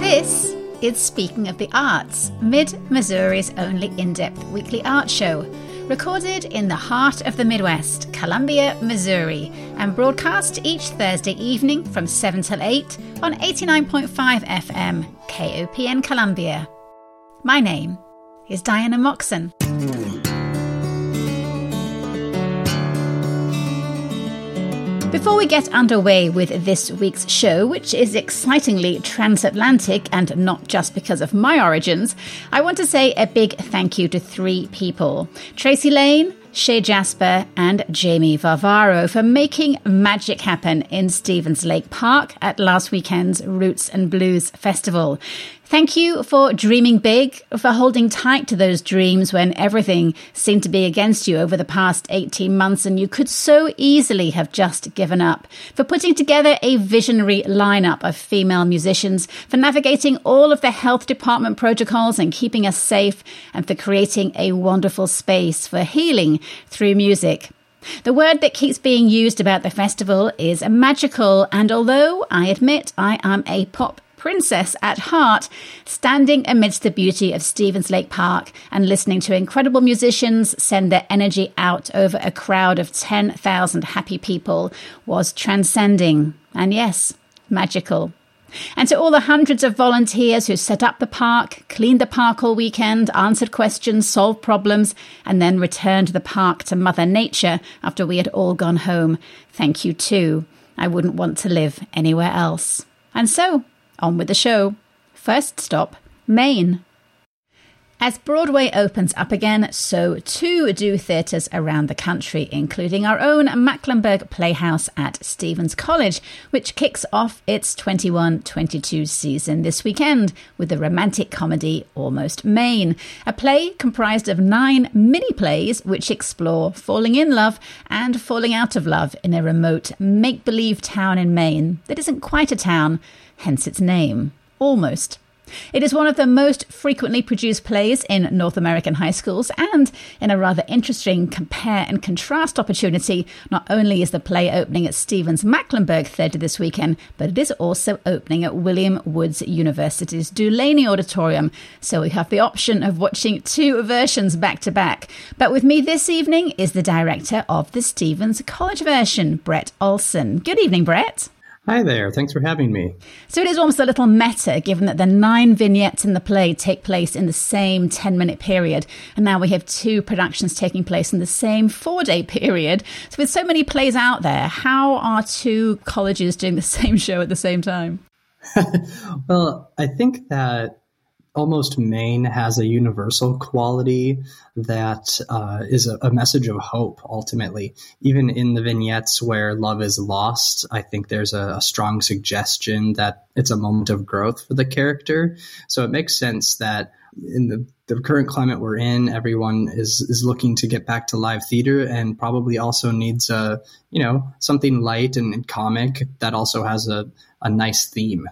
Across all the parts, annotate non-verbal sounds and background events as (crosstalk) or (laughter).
This is Speaking of the Arts, Mid Missouri's only in depth weekly art show, recorded in the heart of the Midwest, Columbia, Missouri, and broadcast each Thursday evening from 7 till 8 on 89.5 FM, KOPN Columbia. My name is Diana Moxon. Before we get underway with this week's show, which is excitingly transatlantic and not just because of my origins, I want to say a big thank you to three people Tracy Lane, Shay Jasper, and Jamie Varvaro for making magic happen in Stephens Lake Park at last weekend's Roots and Blues Festival. Thank you for dreaming big, for holding tight to those dreams when everything seemed to be against you over the past 18 months and you could so easily have just given up, for putting together a visionary lineup of female musicians, for navigating all of the health department protocols and keeping us safe, and for creating a wonderful space for healing through music. The word that keeps being used about the festival is magical, and although I admit I am a pop princess at heart, standing amidst the beauty of Stephens Lake Park and listening to incredible musicians send their energy out over a crowd of 10,000 happy people was transcending and yes, magical. And to all the hundreds of volunteers who set up the park, cleaned the park all weekend, answered questions, solved problems, and then returned the park to Mother Nature after we had all gone home, thank you too. I wouldn't want to live anywhere else. And so, on with the show. First stop, Maine. As Broadway opens up again, so too do theatres around the country, including our own Macklanburg Playhouse at Stephens College, which kicks off its 21 22 season this weekend with the romantic comedy Almost Maine, a play comprised of nine mini plays which explore falling in love and falling out of love in a remote make believe town in Maine that isn't quite a town, hence its name. Almost. It is one of the most frequently produced plays in North American high schools, and in a rather interesting compare and contrast opportunity, not only is the play opening at Stephens Macklanburg Theatre this weekend, but it is also opening at William Woods University's Dulaney Auditorium, so we have the option of watching two versions back to back. But with me this evening is the director of the Stephens College version, Brett Olson. Good evening, Brett. Hi there. Thanks for having me. So it is almost a little meta, given that the nine vignettes in the play take place in the same 10 minute period. And now we have two productions taking place in the same four day period. So with so many plays out there, how are two colleges doing the (laughs) same show at the same time? (laughs) well, I think that almost Maine has a universal quality that uh, is a, a, message of hope ultimately. Even in the vignettes where love is lost i think there's a, a, strong suggestion that it's a moment of growth for the character. So it makes sense that in the, the current climate we're in everyone is is looking to get back to live theater and probably also needs a you know something light and, and comic that also has a, a nice theme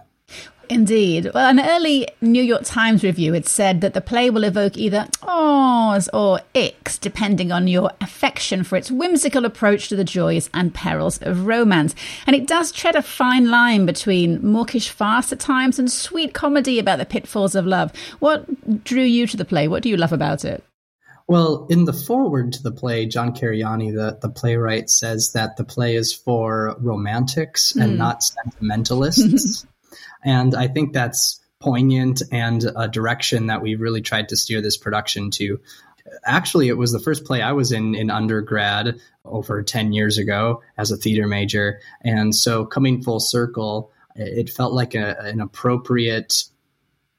Indeed. Well, an early New York Times review had said that the play will evoke either ahs or icks, depending on your affection for its whimsical approach to the joys and perils of romance. And it does tread a fine line between mawkish farce at times and sweet comedy about the pitfalls of love. What drew you to the play? What do you love about it? Well, in the foreword to the play, John Cariani, the, the playwright, says that the play is for romantics mm. and hmm. not sentimentalists. (laughs) And I think that's poignant and a direction that we really tried to steer this production to. Actually, it was the first play I was in in undergrad over 10 years ago as a theater major. And so coming full circle, it felt like a, an appropriate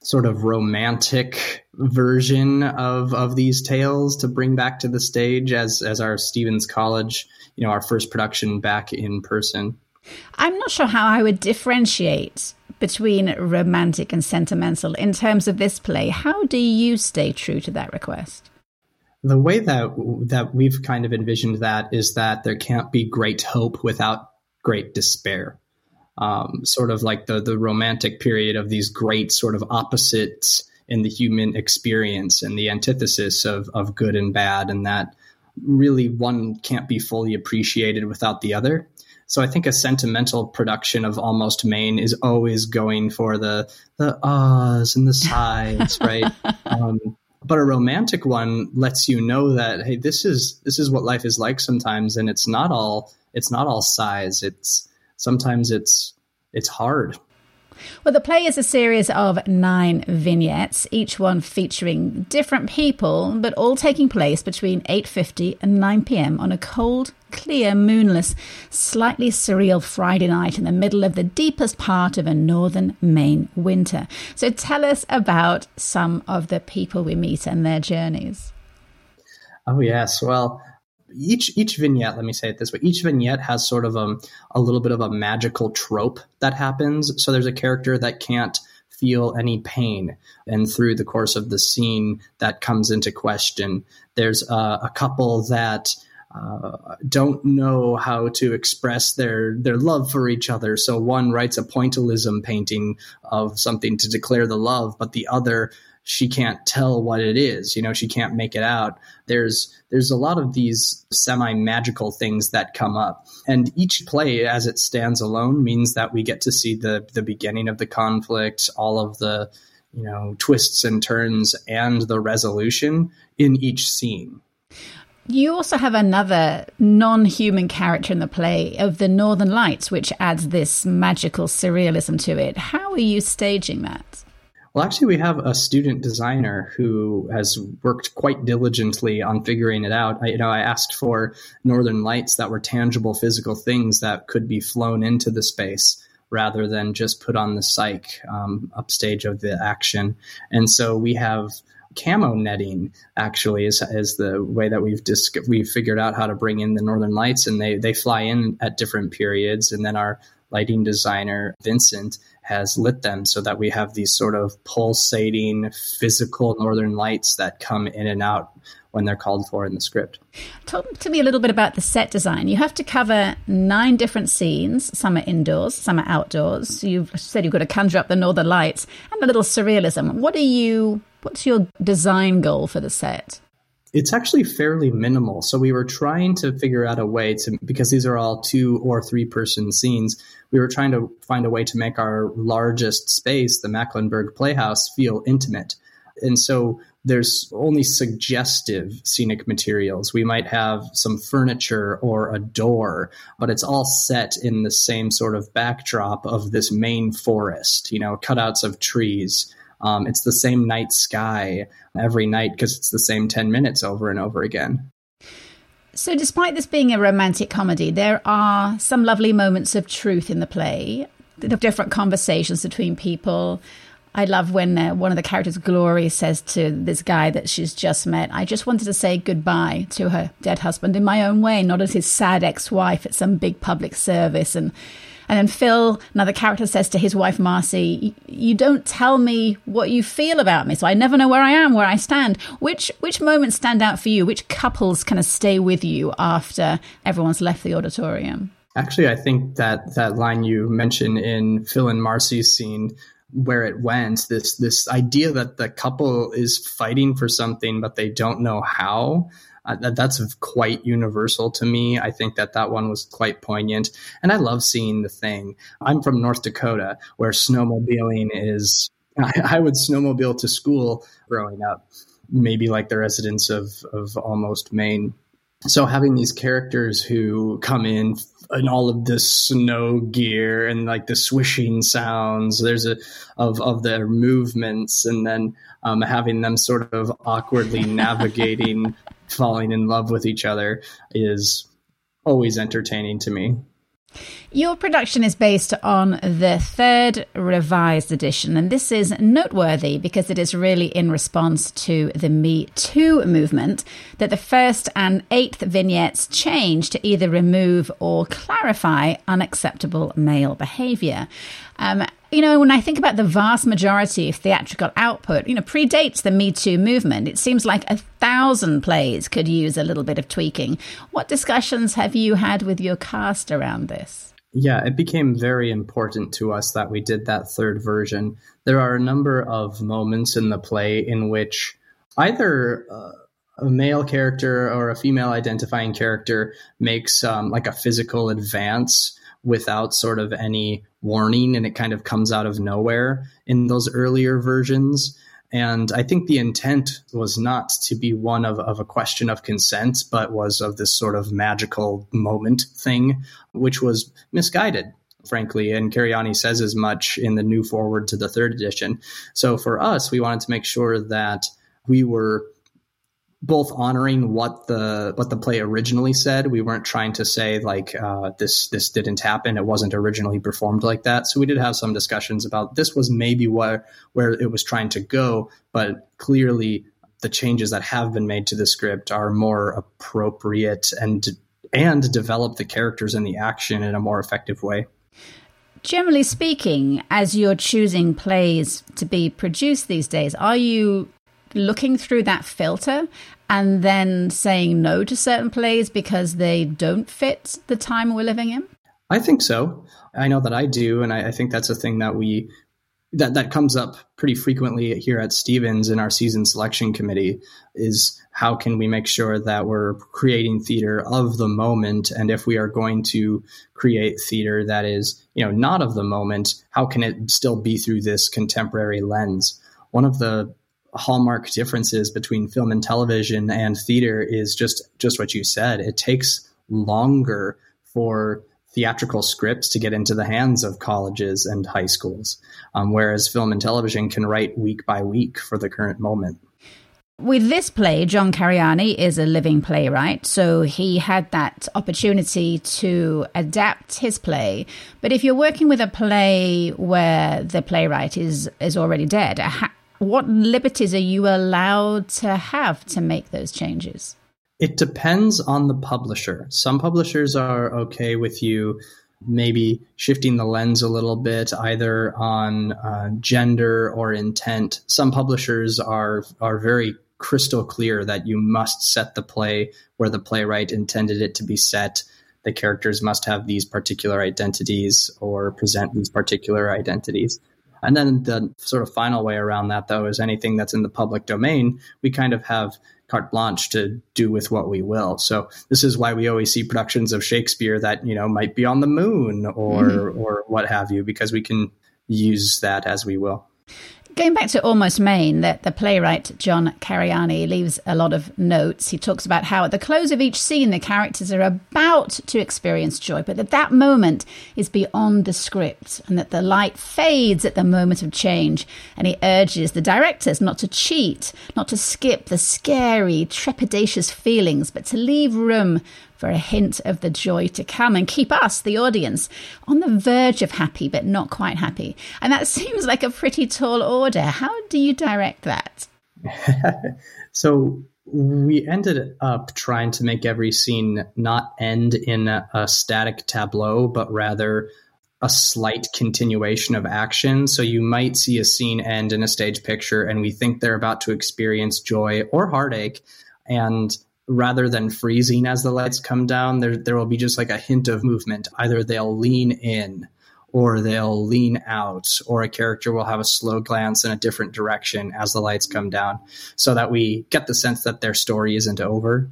sort of romantic version of of these tales to bring back to the stage as as our Stephens College, you know, our first production back in person. I'm not sure how I would differentiate between romantic and sentimental in terms of this play. How do you stay true to that request? The way that that we've kind of envisioned that is that there can't be great hope without great despair. Um, sort of like the the romantic period of these great sort of opposites in the human experience and the antithesis of of good and bad, and that really one can't be fully appreciated without the other. So I think a sentimental production of Almost Maine is always going for the the ahs and the sighs, (laughs) right? Um, but a romantic one lets you know that hey, this is this is what life is like sometimes, and it's not all it's not all sighs. It's sometimes it's it's hard. Well, the play is a series of nine vignettes, each one featuring different people, but all taking place between 8:50 and 9 p.m. on a cold, clear, moonless, slightly surreal Friday night in the middle of the deepest part of a northern Maine winter. So tell us about some of the people we meet and their journeys. Oh yes, well, each each vignette, let me say it this way, each vignette has sort of a, a little bit of a magical trope that happens. So there's a character that can't feel any pain, and through the course of the scene, that comes into question. There's a, a couple that uh, don't know how to express their their love for each other. So one writes a pointillism painting of something to declare the love, but the other she can't tell what it is you know she can't make it out there's there's a lot of these semi magical things that come up and each play as it stands alone means that we get to see the the beginning of the conflict all of the you know twists and turns and the resolution in each scene you also have another non human character in the play of the Northern Lights, which adds this magical surrealism to it. How are you staging that? Well, actually, we have a student designer who has worked quite diligently on figuring it out. I, you know, I asked for northern lights that were tangible physical things that could be flown into the space rather than just put on the cyc um, upstage of the action. And so we have camo netting actually is, is the way that we've we've figured out how to bring in the northern lights and they they fly in at different periods and then our lighting designer Vincent has lit them so that we have these sort of pulsating physical northern lights that come in and out when they're called for in the script. Talk to me a little bit about the set design. You have to cover nine different scenes. Some are indoors, some are outdoors. You've said you've got to conjure up the northern lights and a little surrealism. What are you? What's your design goal for the set? It's actually fairly minimal. So we were trying to figure out a way to, because these are all two or three person scenes, we were trying to find a way to make our largest space, the Macklanburg Playhouse, feel intimate. And so there's only suggestive scenic materials. We might have some furniture or a door, but it's all set in the same sort of backdrop of this Maine forest, you know, cutouts of trees. Um, it's the same night sky every night because it's the same 10 minutes over and over again. So, despite this being a romantic comedy, there are some lovely moments of truth in the play, the different conversations between people. I love when uh, one of the characters, Glory, says to this guy that she's just met, I just wanted to say goodbye to her dead husband in my own way, not as his sad ex wife at some big public service. And and then Phil, another character, says to his wife Marcy, "You don't tell me what you feel about me, so I never know where I am, where I stand." Which which moments stand out for you? Which couples kind of stay with you after everyone's left the auditorium? Actually, I think that that line you mentioned in Phil and Marcy's scene where it went this this idea that the couple is fighting for something but they don't know how uh, that's quite universal to me. I think that that one was quite poignant. And I love seeing the thing. I'm from North Dakota, where snowmobiling is, (laughs) I, I would snowmobile to school growing up, maybe like the residents of, of almost Maine. So having these characters who come in and all of this snow gear and like the swishing sounds there's a of of their movements and then um, having them sort of awkwardly (laughs) navigating falling in love with each other is always entertaining to me. Your production is based on the third revised edition, and this is noteworthy because it is really in response to the Me Too movement that the first and eighth vignettes change to either remove or clarify unacceptable male behavior. Um, you know, when I think about the vast majority of theatrical output, you know, predates the Me Too movement. It seems like a thousand plays could use a little bit of tweaking. What discussions have you had with your cast around this? Yeah, it became very important to us that we did that third version. There are a number of moments in the play in which either uh, a male character or a female identifying character makes um, like a physical advance without sort of any warning and it kind of comes out of nowhere in those earlier versions. And I think the intent was not to be one of, of a question of consent, but was of this sort of magical moment thing, which was misguided frankly. And Cariani says as much in the new forward to the third edition. So for us, we wanted to make sure that we were both honoring what the what the play originally said. We weren't trying to say like uh, this this didn't happen. It wasn't originally performed like that. So we did have some discussions about this was maybe where where it was trying to go, but clearly the changes that have been made to the script are more appropriate and and develop the characters and the action in a more effective way. Generally speaking, as you're choosing plays to be produced these days, are you looking through that filter and then saying no to certain plays because they don't fit the time we're living in? I think so. I know that I do, and I, I think that's a thing that we that that comes up pretty frequently here at Stephens in our season selection committee is how can we make sure that we're creating theater of the moment and if we are going to create theater that is you know not of the moment how can it still be through this contemporary lens one of the hallmark differences between film and television and theater is just just what you said. It takes longer for theatrical scripts to get into the hands of colleges and high schools, um, whereas film and television can write week by week for the current moment. With this play, John Cariani is a living playwright, so he had that opportunity to adapt his play. But if you're working with a play where the playwright is is already dead, what liberties are you allowed to have to make those changes? It depends on the publisher. Some publishers are okay with you maybe shifting the lens a little bit, either on uh, gender or intent. Some publishers are are very crystal clear that you must set the play where the playwright intended it to be set. The characters must have these particular identities or present these particular identities. And then the sort of final way around that, though, is anything that's in the public domain, we kind of have carte blanche to do with what we will. So this is why we always see productions of Shakespeare that, you know, might be on the moon or mm-hmm. or what have you, because we can use that as we will. Going back to Almost Maine, that the playwright John Cariani leaves a lot of notes. He talks about how at the close of each scene, the characters are about to experience joy, but that that moment is beyond the script and that the light fades at the moment of change. And he urges the directors not to cheat, not to skip the scary, trepidatious feelings, but to leave room for a hint of the joy to come and keep us, the audience, on the verge of happy but not quite happy. And that (laughs) seems like a pretty tall order. How do you direct that? (laughs) so we ended up trying to make every scene not end in a, a static tableau, but rather a slight continuation of action. So you might see a scene end in a stage picture, and we think they're about to experience joy or heartache. And rather than freezing as the lights come down, there there will be just like a hint of movement. Either they'll lean in or they'll lean out, or a character will have a slow glance in a different direction as the lights come down, so that we get the sense that their story isn't over.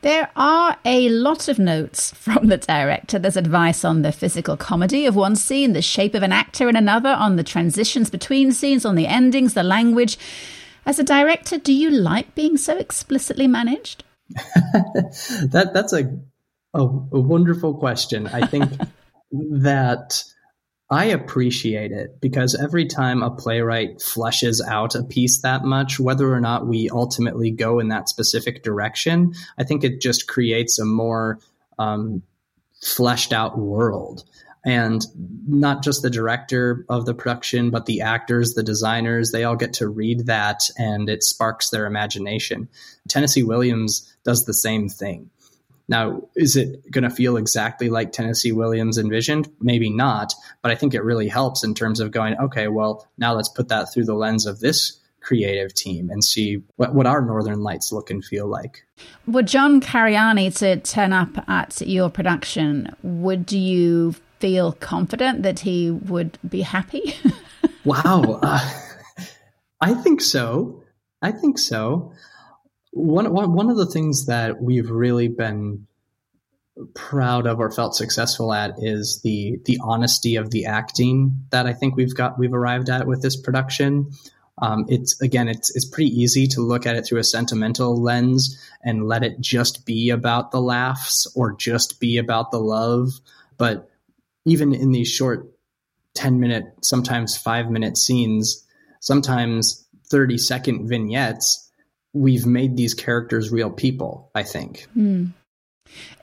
There are a lot of notes (laughs) from the director. There's advice on the physical comedy of one scene, the shape of an actor in another, on the transitions between scenes, on the endings, the language. As a director, do you like being so explicitly managed? (laughs) that that's a, a, a wonderful question. I think (laughs) that I appreciate it because every time a playwright fleshes out a piece that much, whether or not we ultimately go in that specific direction, I think it just creates a more um, fleshed out world and not just the director of the production but the actors the designers they all get to read that and it sparks their imagination tennessee williams does the same thing now is it going to feel exactly like tennessee williams envisioned maybe not but i think it really helps in terms of going okay well now let's put that through the lens of this creative team and see what, what our northern lights look and feel like would john cariani to turn up at your production would you feel confident that he would be happy? (laughs) wow. Uh, (laughs) I think so. I think so. One, one, one of the things that we've really been proud of or felt successful at is the the honesty of the acting that I think we've got we've arrived at with this production. Um, it's again, it's it's pretty easy to look at it through a sentimental lens and let it just be about the laughs or just be about the love. But even in these short ten minute, sometimes five minute scenes, sometimes thirty second vignettes, we've made these characters real people. I think. Mm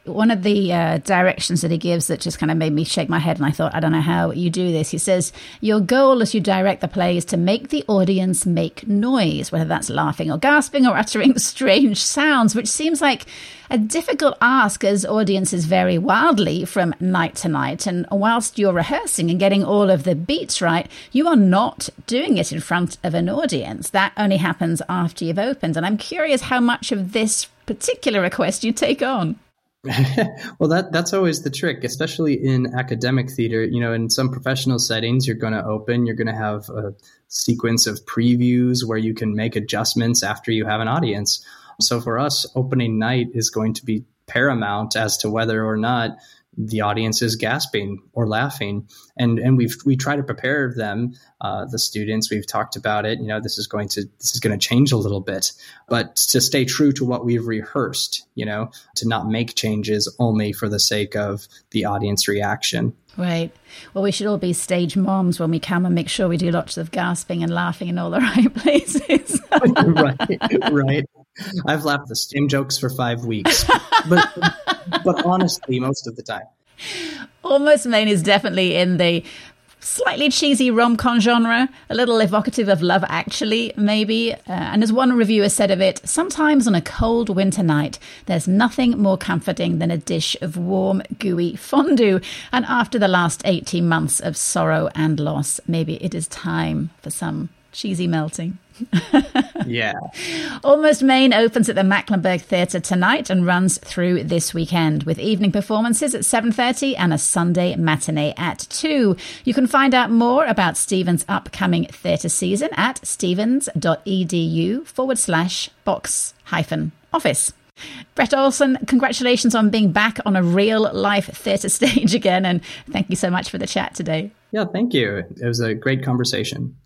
one of the uh, directions that he gives that just kind of made me shake my head and I thought, I don't know how you do this. He says, Your goal as you direct the play is to make the audience make noise, whether that's laughing or gasping or uttering (laughs) strange sounds, which seems like a difficult ask as audiences vary wildly from night to night. And whilst you're rehearsing and getting all of the beats right, you are not doing it in front of an audience. That only happens after you've opened. And I'm curious how much of this particular request you take on. (laughs) well, that that's always the trick, especially in academic theater. You know, in some professional settings, you're going to open, you're going to have a sequence of previews where you can make adjustments after you have an audience. So for us, opening night is going to be paramount as to whether or not the audience is gasping or laughing and and we've we try to prepare them uh, the students we've talked about it you know this is going to this is going to change a little bit but to stay true to what we've rehearsed you know to not make changes only for the sake of the audience reaction Right. Well, we should all be stage moms when we come and make sure we do lots of gasping and laughing in all the (laughs) right places. (laughs) right, right. (laughs) I've laughed the same jokes for five weeks, but but honestly, most of the time. Almost Maine is definitely in the slightly cheesy rom com genre, a little evocative of Love Actually, maybe. Uh, and as one reviewer said of it, sometimes on a cold winter night, there's nothing more comforting than a dish of warm, gooey fondue. And after the last 18 months of sorrow and loss, maybe it is time for some cheesy melting. yeah. (laughs) Almost Maine opens at the Macklanburg Theatre tonight and runs through this weekend with evening performances at 7:30 and a Sunday matinee at 2. You can find out more about Stephens' upcoming theatre season at stephens.edu forward slash box hyphen office. Brett Olson, congratulations on being back on a real life theatre (laughs) stage again, and thank you so much for the chat today. Yeah, thank you. It was a great conversation.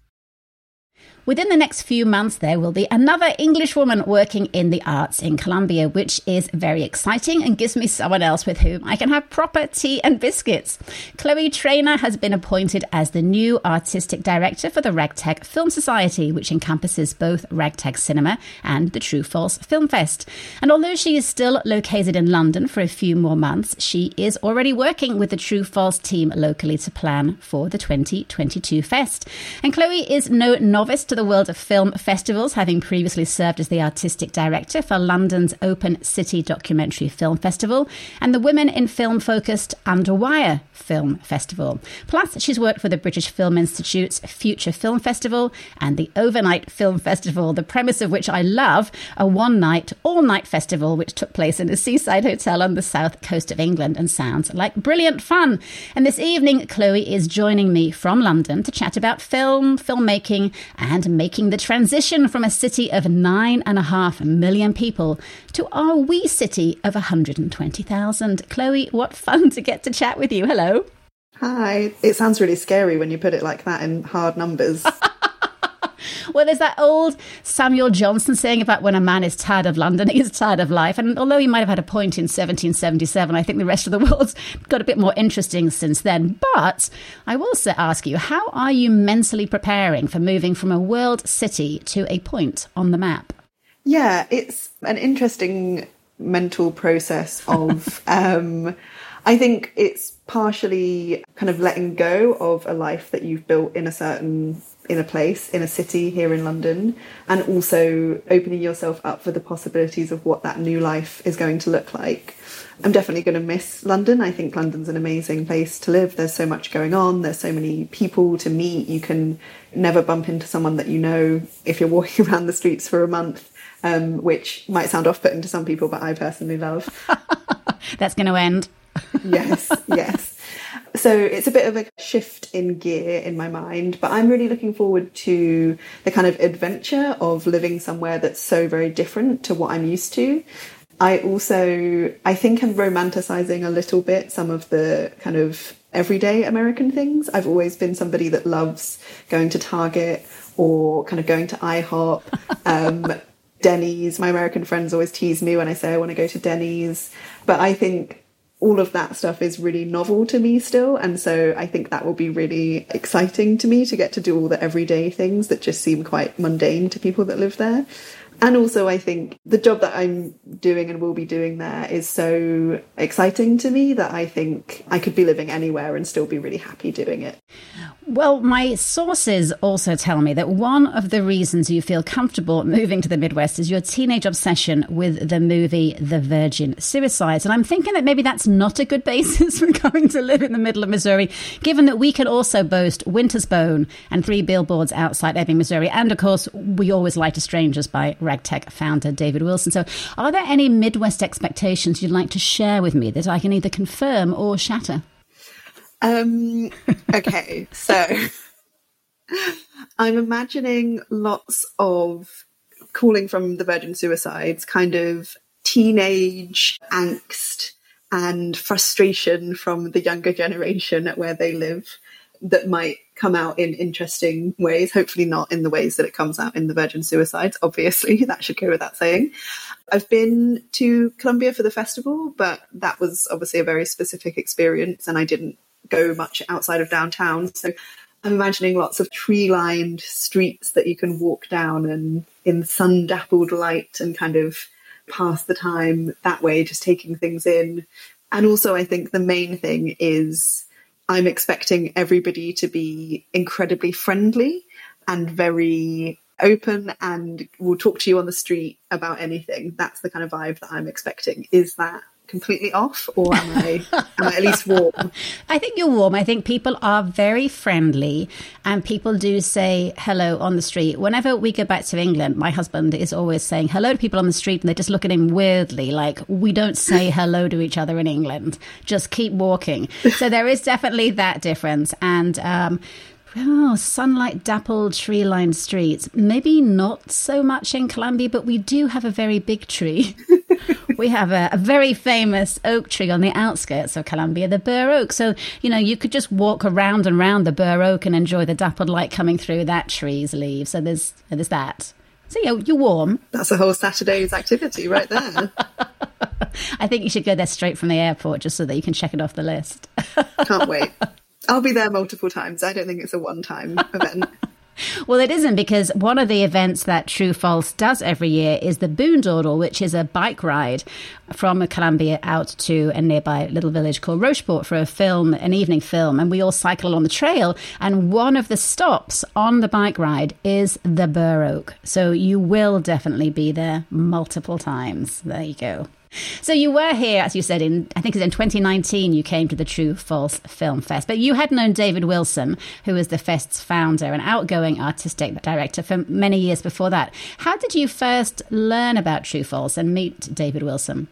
Within the next few months, there will be another English woman working in the arts in Columbia, which is very exciting and gives me someone else with whom I can have proper tea and biscuits. Chloe Trayner has been appointed as the new artistic director for the Ragtag Film Society, which encompasses both Ragtag Cinema and the True False Film Fest. And although she is still located in London for a few more months, she is already working with the True False team locally to plan for the 2022 fest. And Chloe is no novice to the world of film festivals, having previously served as the artistic director for London's Open City Documentary Film Festival and the Women in Film focused Underwire Film Festival. Plus, she's worked for the British Film Institute's Future Film Festival and the Overnight Film Festival, the premise of which I love a one night, all night festival which took place in a seaside hotel on the south coast of England and sounds like brilliant fun. And this evening, Chloe is joining me from London to chat about film, filmmaking, and making the transition from a city of nine and a half million people to our wee city of 120,000. Chloe, what fun to get to chat with you. Hello. Hi. It sounds really scary when you put it like that in hard numbers. (laughs) well, there's that old Samuel Johnson saying about when a man is tired of London, (laughs) he's tired of life. And although he might have had a point in 1777, I think the rest of the (laughs) world's got a bit more interesting since then. But I will also ask you, how are you mentally preparing for moving from a world city to a point on the map? Yeah, it's an interesting mental process of. (laughs) um, I think it's partially kind of letting go of a life that you've built in a certain in a place in a city here in London and also opening yourself up for the possibilities of what that new life is going to look like. I'm definitely going to miss London. I think London's an amazing place to live. There's so much going on. There's so many people to meet. You can never bump into someone that you know if you're walking (laughs) around the streets for a month, um, which might sound off-putting to some people, but I personally love. (laughs) That's going to end. yes, yes. So it's a bit of a shift in gear in my mind, but I'm really looking forward to the kind of adventure of living somewhere that's so very different to what I'm used to. I also, I think I'm romanticizing a little bit some of the kind of everyday American things. I've always been somebody that loves going to Target or kind of going to IHOP, (laughs) um, Denny's. My American friends always tease me when I say I want to go to Denny's. But I think all of that stuff is really novel to me still. And so I think that will be really exciting to me to get to do all the everyday things that just seem quite mundane to people that live there. And also, I think the job that I'm doing and will be doing there is so exciting to me that I think I could be living anywhere and still be really happy doing it. Well, my sources also tell me that one of the reasons you feel comfortable moving to the Midwest is your teenage obsession with the movie The Virgin Suicides. And I'm thinking that maybe that's not a good basis (laughs) for coming to live in the middle of Missouri, given that we can also boast Winter's Bone and three billboards outside Ebbing, Missouri. And of course, we always lie to strangers by Ragtag founder David Wilson. So, are there any Midwest expectations you'd like to share with me that I can either confirm or shatter? Um, okay, so (laughs) I'm imagining lots of calling from the Virgin Suicides, kind of teenage angst and frustration from the younger generation at where they live that might come out in interesting ways, hopefully not in the ways that it comes out in the Virgin Suicides, obviously, (laughs) that should go without saying. I've been to Columbia for the festival, but that was obviously a very specific experience and I didn't go much outside of downtown. So I'm imagining lots of tree lined streets that you can walk down and in sun dappled light and kind of pass the time that way, just taking things in. And also, I think the main thing is I'm expecting everybody to be incredibly friendly and very open and will talk to you on the street about anything. That's the kind of vibe that I'm expecting. Is that completely off, or am I, am I at least warm? (laughs) I think you're warm. I think people are very friendly, and people do say hello on the street. Whenever we go back to England, my husband is always saying hello to people on the street, and they just look at him weirdly, like we don't say (laughs) hello to each other in England. Just keep walking. So there is definitely that difference, and. Um, Oh, sunlight dappled tree lined streets. Maybe not so much in Columbia, but we do have a very big tree. (laughs) we have a, a, very famous oak tree on the outskirts of Columbia, the Burr Oak. So, you know, you could just walk around and around the Burr Oak and enjoy the dappled light coming through that tree's leaves. So there's there's that. So yeah, you're warm. That's a whole Saturday's activity right there. (laughs) I think you should go there straight from the airport just so that you can check it off the list. Can't wait. (laughs) I'll be there multiple times. I don't think it's a one time event. (laughs) Well, it isn't because one of the events that True False does every year is the Boone Dawdle, which is a bike ride from Columbia out to a nearby little village called Rocheport for a film, an evening film. And we all cycle along the trail. And one of the stops on the bike ride is the Burr Oak. So you will definitely be there multiple times. There you go. So you were here, as you said, in I think it was in 2019. You came to the True False Film Fest, but you had known David Wilson, who was the fest's founder and outgoing artistic director for many years before that. How did you first learn about True False and meet David Wilson?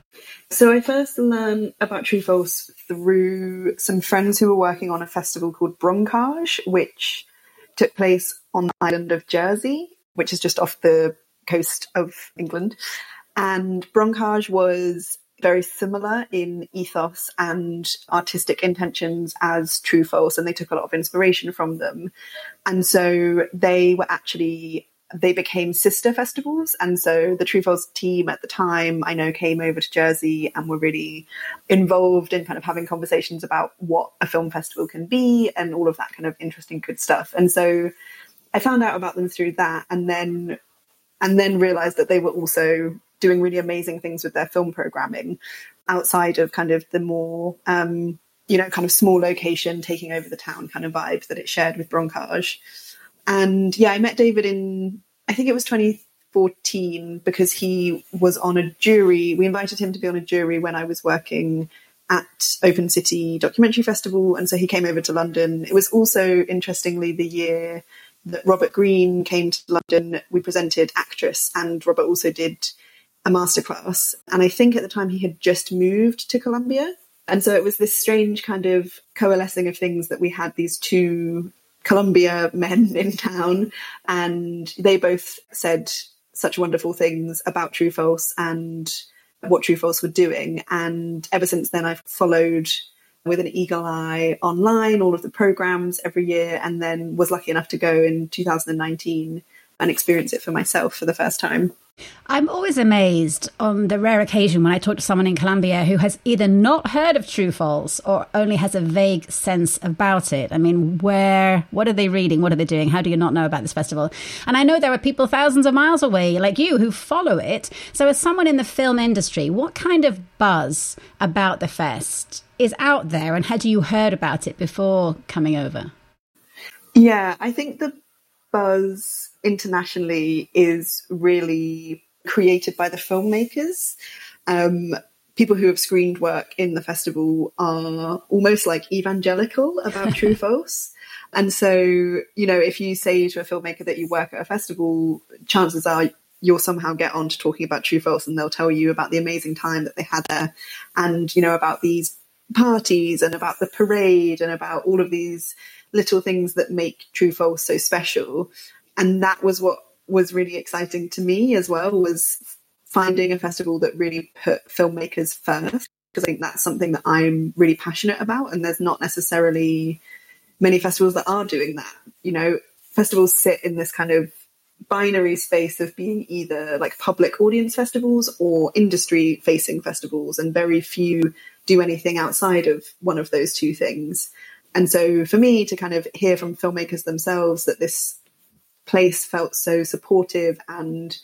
So I first learned about True False through some friends who were working on a festival called Branchage, which took place on the island of Jersey, which is just off the coast of England. And Branchage was very similar in ethos and artistic intentions as True False, and they took a lot of inspiration from them. And so they were actually they became sister festivals. And so the True False team at the time, I know, came over to Jersey and were really involved in kind of having conversations about what a film festival can be and all of that kind of interesting, good stuff. And so I found out about them through that and then and then realized that they were also doing really amazing things with their film programming outside of kind of the more um, you know kind of small location taking over the town kind of vibe that it shared with Branchage. And yeah, I met David in I think it was 2014 because he was on a jury. We invited him to be on a jury when I was working at Open City Documentary Festival, and so he came over to London. It was also interestingly the year that Robert Greene came to London. We presented Actress, and Robert also did a masterclass. And I think at the time he had just moved to Columbia. And so it was this strange kind of coalescing of things that we had these two Columbia men (laughs) in town, and they both said such wonderful things about True False and what True False were doing. And ever since then, I've followed with an eagle eye online all of the programs every year, and then was lucky enough to go in 2019 and experience it for myself for the first time. I'm always amazed on the rare occasion when I talk to someone in Columbia who has either not heard of True False or only has a vague sense about it. I mean, where, what are they reading? What are they doing? How do you not know about this festival? And I know there are people thousands of miles away, like you, who follow it. So, as someone in the film industry, what kind of buzz about the fest is out there, and had you heard about it before coming over? Yeah, I think the buzz internationally is really created by the filmmakers. Um, people who have screened work in the festival are almost like evangelical about (laughs) true false. And so, you know, if you say to a filmmaker that you work at a festival, chances are you'll somehow get on to talking about true false and they'll tell you about the amazing time that they had there and, you know, about these parties and about the parade and about all of these little things that make True False so special. And that was what was really exciting to me as well was finding a festival that really put filmmakers first because I think that's something that I'm really passionate about and there's not necessarily many festivals that are doing that. You know, festivals sit in this kind of binary space of being either like public audience festivals or industry facing festivals and very few do anything outside of one of those two things. And so for me to kind of hear from filmmakers themselves that this place felt so supportive and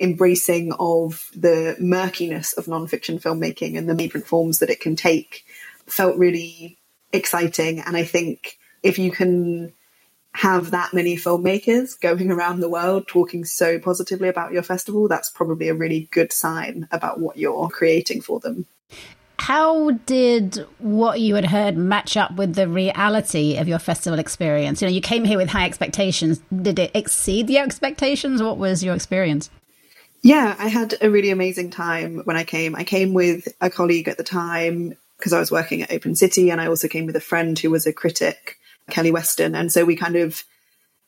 embracing of the murkiness of nonfiction filmmaking and the different forms that it can take felt really exciting. And I think if you can have that many filmmakers going around the world talking so positively about your festival, that's probably a really good sign about what you're creating for them. How did what you had heard match up with the reality of your festival experience? You know, you came here with high expectations. Did it exceed the expectations? What was your experience? Yeah, I had a really amazing time when I came. I came with a colleague at the time because I was working at Open City, and I also came with a friend who was a critic, Kelli Weston. And so we kind of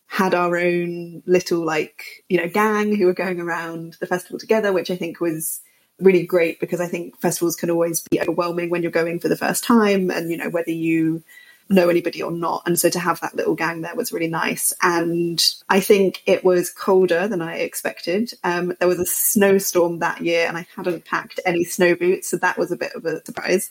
had our own little, like, you know, gang who were going around the festival together, which I think was really great because I think festivals can always be overwhelming when you're going for the first time and, you know, whether you know anybody or not. And so to have that little gang there was really nice. And I think it was colder than I expected. Um, there was a snowstorm that year and I hadn't packed any snow boots. So that was a bit of a surprise.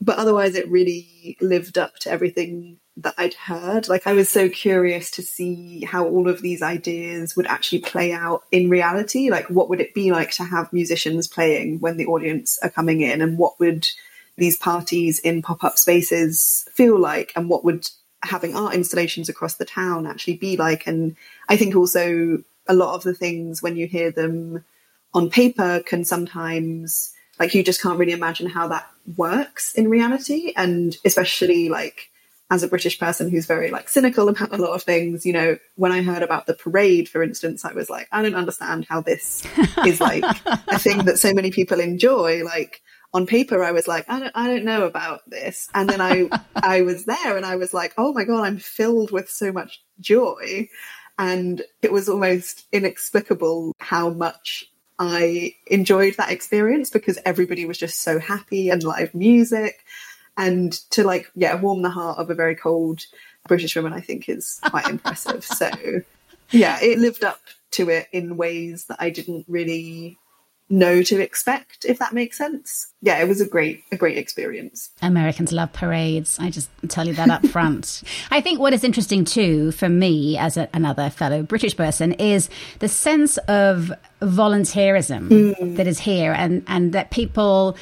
But otherwise, it really lived up to everything that I'd heard. Like I was so curious to see how all of these ideas would actually play out in reality. Like what would it be like to have musicians playing when the audience are coming in and what would these parties in pop-up spaces feel like and what would having art installations across the town actually be like and I think also a lot of the things when you hear them on paper can sometimes like you just can't really imagine how that works in reality and especially like as a British person who's very like cynical about a lot of things, you know, when I heard about the parade, for instance, I was like, I don't understand how this is like a thing that so many people enjoy. Like on paper, I was like, I don't, I don't know about this. And then I, (laughs) I was there and I was like, oh my God, I'm filled with so much joy. And it was almost inexplicable how much I enjoyed that experience because everybody was just so happy and live music and to like yeah warm the heart of a very cold British woman, I think is quite impressive. (laughs) So yeah, it lived up to it in ways that I didn't really know to expect if that makes sense yeah it was a great a great experience americans love parades i just tell you that up front (laughs) i think what is interesting too for me as a, another fellow british person is the sense of volunteerism mm. that is here and and that people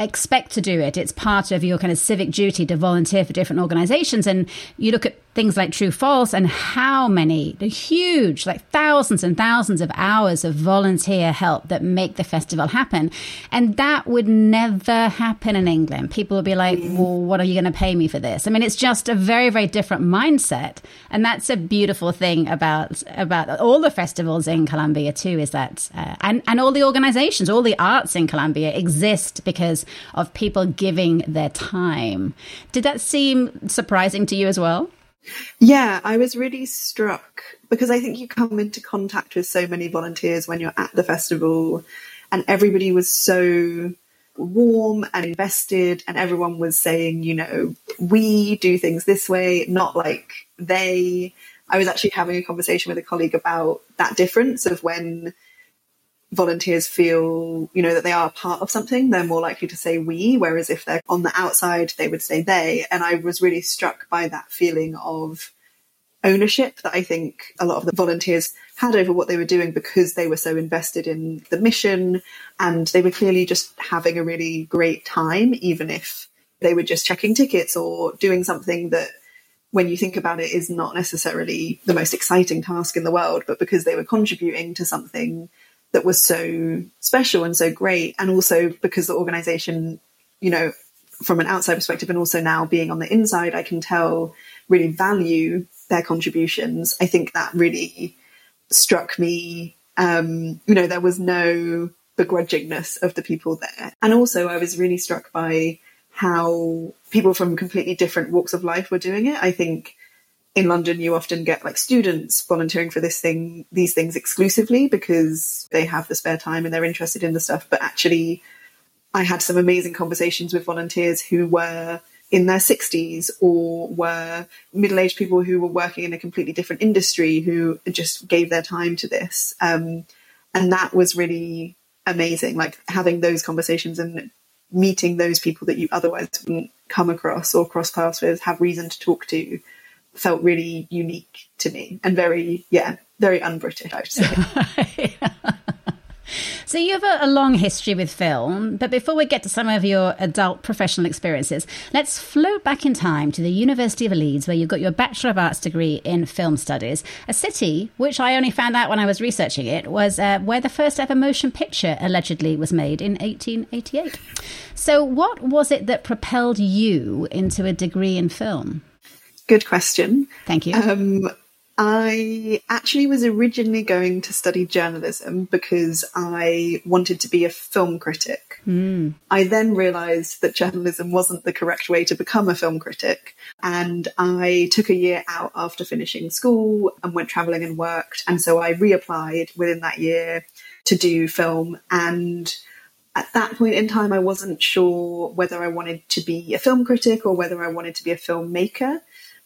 expect to do it. It's part of your kind of civic duty to volunteer for different organizations. And you look at things like True False and how many, the huge, like thousands and thousands of hours of volunteer help that make the festival happen. And that would never happen in England. People would be like, well, what are you going to pay me for this? I mean, it's just a very, very different mindset. And that's a beautiful thing about, about all the festivals in Columbia too, is that, uh, and, and all the organizations, all the arts in Columbia exist because of people giving their time. Did that seem surprising to you as well? Yeah, I was really struck because I think you come into contact with so many volunteers when you're at the festival and everybody was so warm and invested and everyone was saying you know we do things this way not like they. I was actually having a conversation with a colleague about that difference of when volunteers feel you know that they are part of something they're more likely to say we whereas if they're on the outside they would say they. And i was really struck by that feeling of ownership that I think a lot of the volunteers had over what they were doing because they were so invested in the mission and they were clearly just having a really great time, even if they were just checking tickets or doing something that when you think about it is not necessarily the most exciting task in the world, but because they were contributing to something that was so special and so great. And also because the organization, you know, from an outside perspective and also now being on the inside, I can tell really value their contributions. I think that really struck me. Um, you know, there was no begrudgingness of the people there. And also, I was really struck by how people from completely different walks of life were doing it. I think in London, you often get like students volunteering for this thing, these things exclusively because they have the spare time and they're interested in the stuff. But actually, I had some amazing conversations with volunteers who were in their 60s or were middle aged people who were working in a completely different industry who just gave their time to this. Um, and that was really amazing, like having those conversations and meeting those people that you otherwise wouldn't come across or cross paths with, have reason to talk to, felt really unique to me and very, yeah, very un British, I would say. (laughs) So you have a, a, long history with film, but before we get to some of your adult professional experiences, let's float back in time to the University of Leeds, where you got your Bachelor of Arts degree in Film Studies, a city which I only found out when I was researching it was uh, where the first ever motion picture allegedly was made in 1888. So, what was it that propelled you into a degree in film? Good question. Thank you. Um, I actually was originally going to study journalism because I wanted to be a film critic. Mm. I then realised that journalism wasn't the correct way to become a film critic. And I took a year out after finishing school and went travelling and worked. And so I reapplied within that year to do film. And at that point in time, I wasn't sure whether I wanted to be a film critic or whether I wanted to be a filmmaker.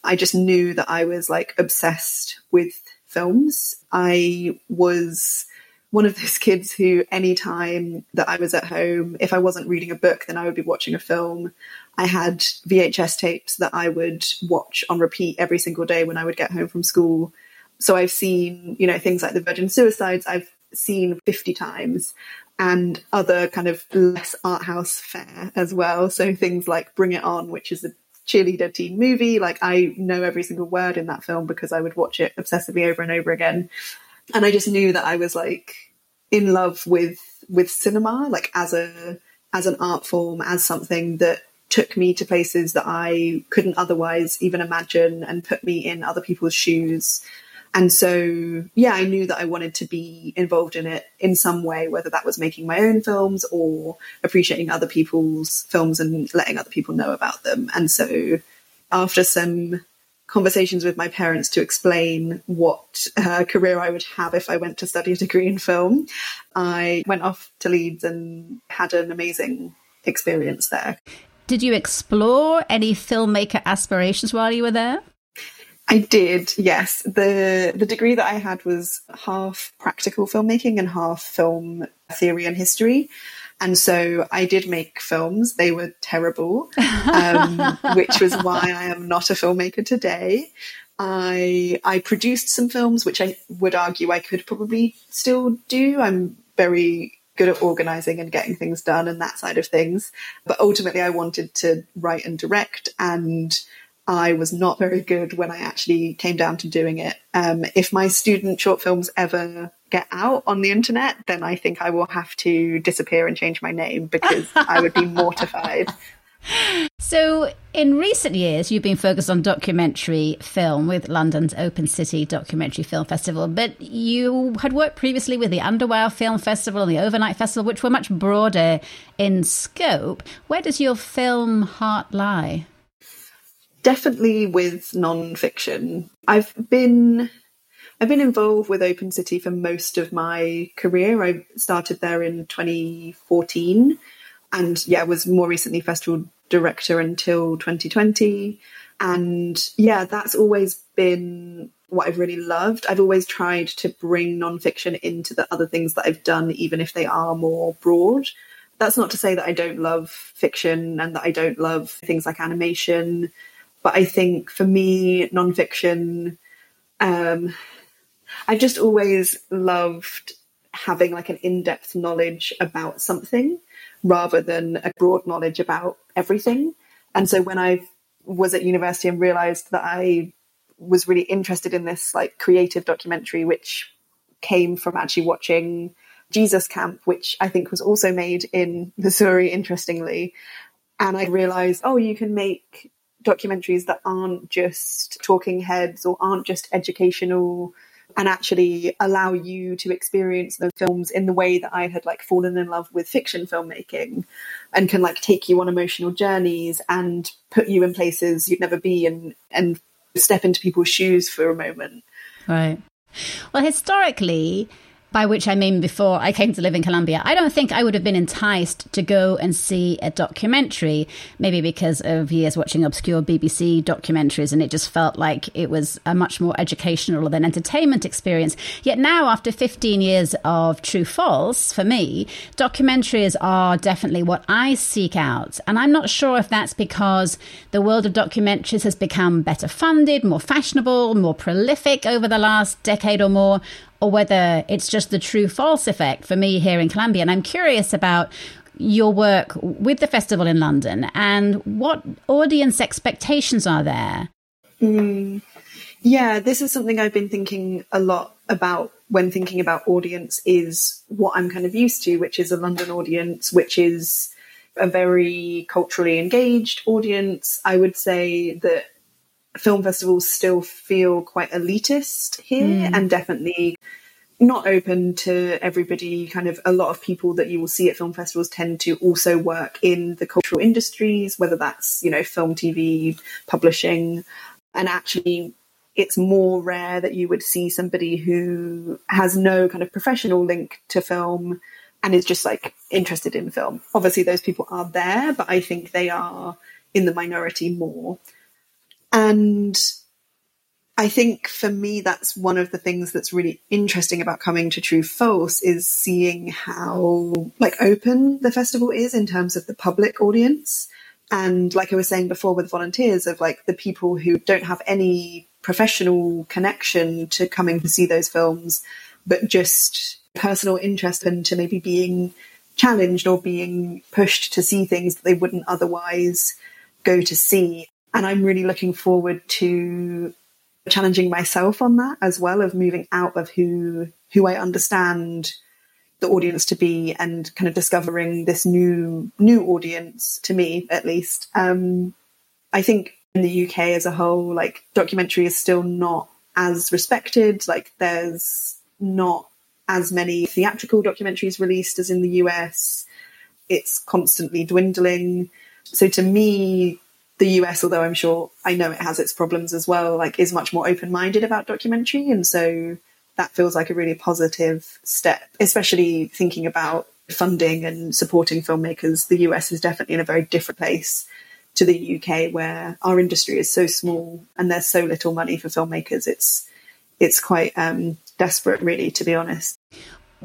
I just knew that I was like obsessed with films. I was one of those (laughs) kids who, anytime that I was at home, if I wasn't reading a book, then I would be watching a film. I had VHS tapes that I would watch on repeat every single day when I would get home from school. So I've seen, you know, things like the Virgin Suicides, I've seen 50 times and other kind of less art house fare as well. So things like Bring It On, which is a cheerleader teen movie. Like I know every single word in that film because I would watch it obsessively over and over again. And I just knew that I was like in love with with cinema, like as a as an art form, as something that took me to places that I couldn't otherwise even imagine and put me in other people's shoes and so, yeah, I knew that I wanted to be involved in it in some way, whether that was making my own films or appreciating other people's films and letting other people know about them. And so, after some conversations with my parents to explain what uh, career I would have if I went to study a degree in film, I went off to Leeds and had an amazing experience there. Did you explore any filmmaker aspirations while you were there? I did, yes. The the degree that I had was half practical filmmaking and half film theory and history. And so I did make films. They were terrible, um, (laughs) which was why I am not a filmmaker today. I I produced some films, which I would argue I could probably still do. I'm very good at organizing and getting things done and that side of things. But ultimately, I wanted to write and direct and I was not very good when I actually came down to doing it. Um, if my student short films ever get out on the internet, then I think I will have to disappear and change my name because I would be (laughs) mortified. So, in recent years, you've been focused on documentary film with London's Open City Documentary Film Festival, but you had worked previously with the Underwire Film Festival and the Overnight Festival, which were much broader in scope. Where does your film heart lie? Definitely with non-fiction. I've been I've been involved with Open City for most of my career. I started there in 2014 and yeah, was more recently festival director until 2020. And yeah, that's always been what I've really loved. I've always tried to bring nonfiction into the other things that I've done, even if they are more broad. That's not to say that I don't love fiction and that I don't love things like animation, but I think for me, nonfiction, um, I've just always loved having like an in depth knowledge about something rather than a broad knowledge about everything. And so when I was at university and realized that I was really interested in this like creative documentary, which came from actually watching Jesus Camp, which I think was also made in Missouri, interestingly. And I realized, oh, you can make documentaries that aren't just talking heads or aren't just educational and actually allow you to experience those films in the way that I had like fallen in love with fiction filmmaking and can like take you on emotional journeys and put you in places you'd never be and and step into people's shoes for a moment. Right. Well, historically, by which I mean before I came to live in Columbia, I don't think I would have been enticed to go and see a documentary, maybe because of years watching obscure BBC documentaries and it just felt like it was a much more educational than entertainment experience. Yet now, after 15 years of true false, for me, documentaries are definitely what I seek out. And I'm not sure if that's because the world of documentaries has become better funded, more fashionable, more prolific over the last decade or more, or whether it's just the true false effect for me here in Columbia. And I'm curious about your work with the festival in London and what audience expectations are there. Mm. Yeah, this is something I've been thinking a lot about when thinking about audience is what I'm kind of used to, which is a London audience, which is a very culturally engaged audience. I would say that film festivals still feel quite elitist here mm. and definitely not open to everybody. Kind of a lot of people that you will see at film festivals tend to also work in the cultural industries, whether that's, you know, film, TV, publishing. And actually, it's more rare that you would see somebody who has no kind of professional link to film and is just like interested in film. Obviously, those people are there, but I think they are in the minority more. And I think for me, that's one of the things that's really interesting about coming to True False is seeing how like open the festival is in terms of the public audience. And like I was saying before with volunteers of like the people who don't have any professional connection to coming to see those films, but just personal interest into maybe being challenged or being pushed to see things that they wouldn't otherwise go to see and I'm really looking forward to challenging myself on that as well of moving out of who who I understand the audience to be and kind of discovering this new new audience to me at least. Um, I think in the UK as a whole, like documentary is still not as respected. Like there's not as many theatrical documentaries released as in the US. It's constantly dwindling. So to me, the US, although I'm sure I know it has its problems as well, like is much more open minded about documentary. And so that feels like a really positive step, especially thinking about funding and supporting filmmakers. The US is definitely in a very different place to the UK where our industry is so small and there's so little money for filmmakers. It's it's quite um, desperate, really, to be honest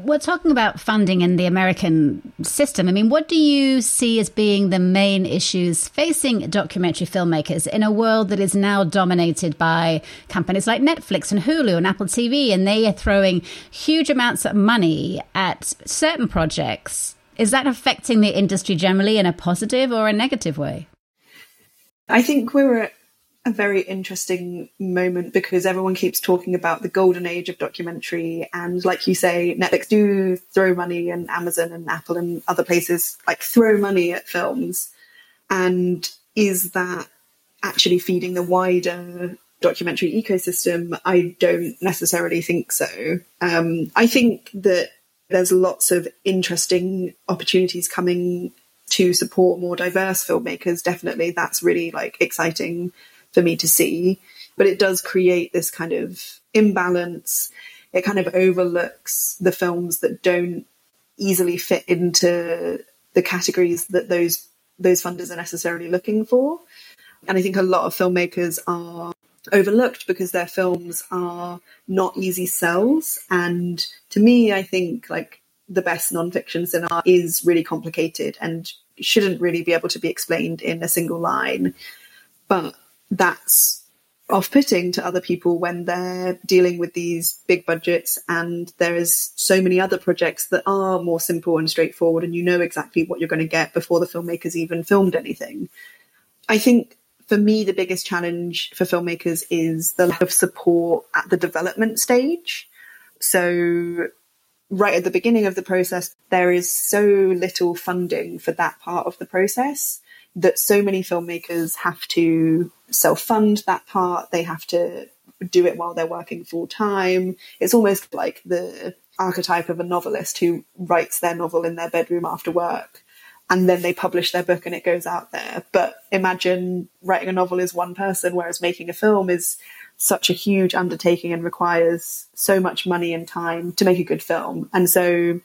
we're talking about funding in the American system. I mean, what do you see as being the main issues facing documentary filmmakers in a world that is now dominated by companies like Netflix and Hulu and Apple TV, and they are throwing huge amounts of money at certain projects? Is that affecting the industry generally in a positive or a negative way? I think we're a very interesting moment because everyone keeps talking about the golden age of documentary and like you say netflix do throw money and amazon and apple and other places like throw money at films. And is that actually feeding the wider documentary ecosystem? I don't necessarily think so. Um, i think that there's lots of interesting opportunities coming to support more diverse filmmakers. Definitely that's really like exciting for me to see. but it does create this kind of imbalance. It kind of overlooks the films that don't easily fit into the categories that those those funders are necessarily looking for. And I think a lot of filmmakers are overlooked because their films are not easy sells. And to me, I think like the best nonfiction cinema is really complicated and shouldn't really be able to be explained in a single line. But that's off putting to other people when they're dealing with these big budgets and there is so many other projects that are more simple and straightforward and you know exactly what you're going to get before the filmmakers even filmed anything. I think for me, the biggest challenge for filmmakers is the lack of support at the development stage. So right at the beginning of the process, there is so little funding for that part of the process that so many filmmakers have to self fund that part. They have to do it while they're working full time. It's almost like the archetype of a novelist who writes their novel in their bedroom after work and then they publish their book and it goes out there. But imagine writing a novel is one person, whereas making a film is such a huge undertaking and requires so much money and time to make a good film. And so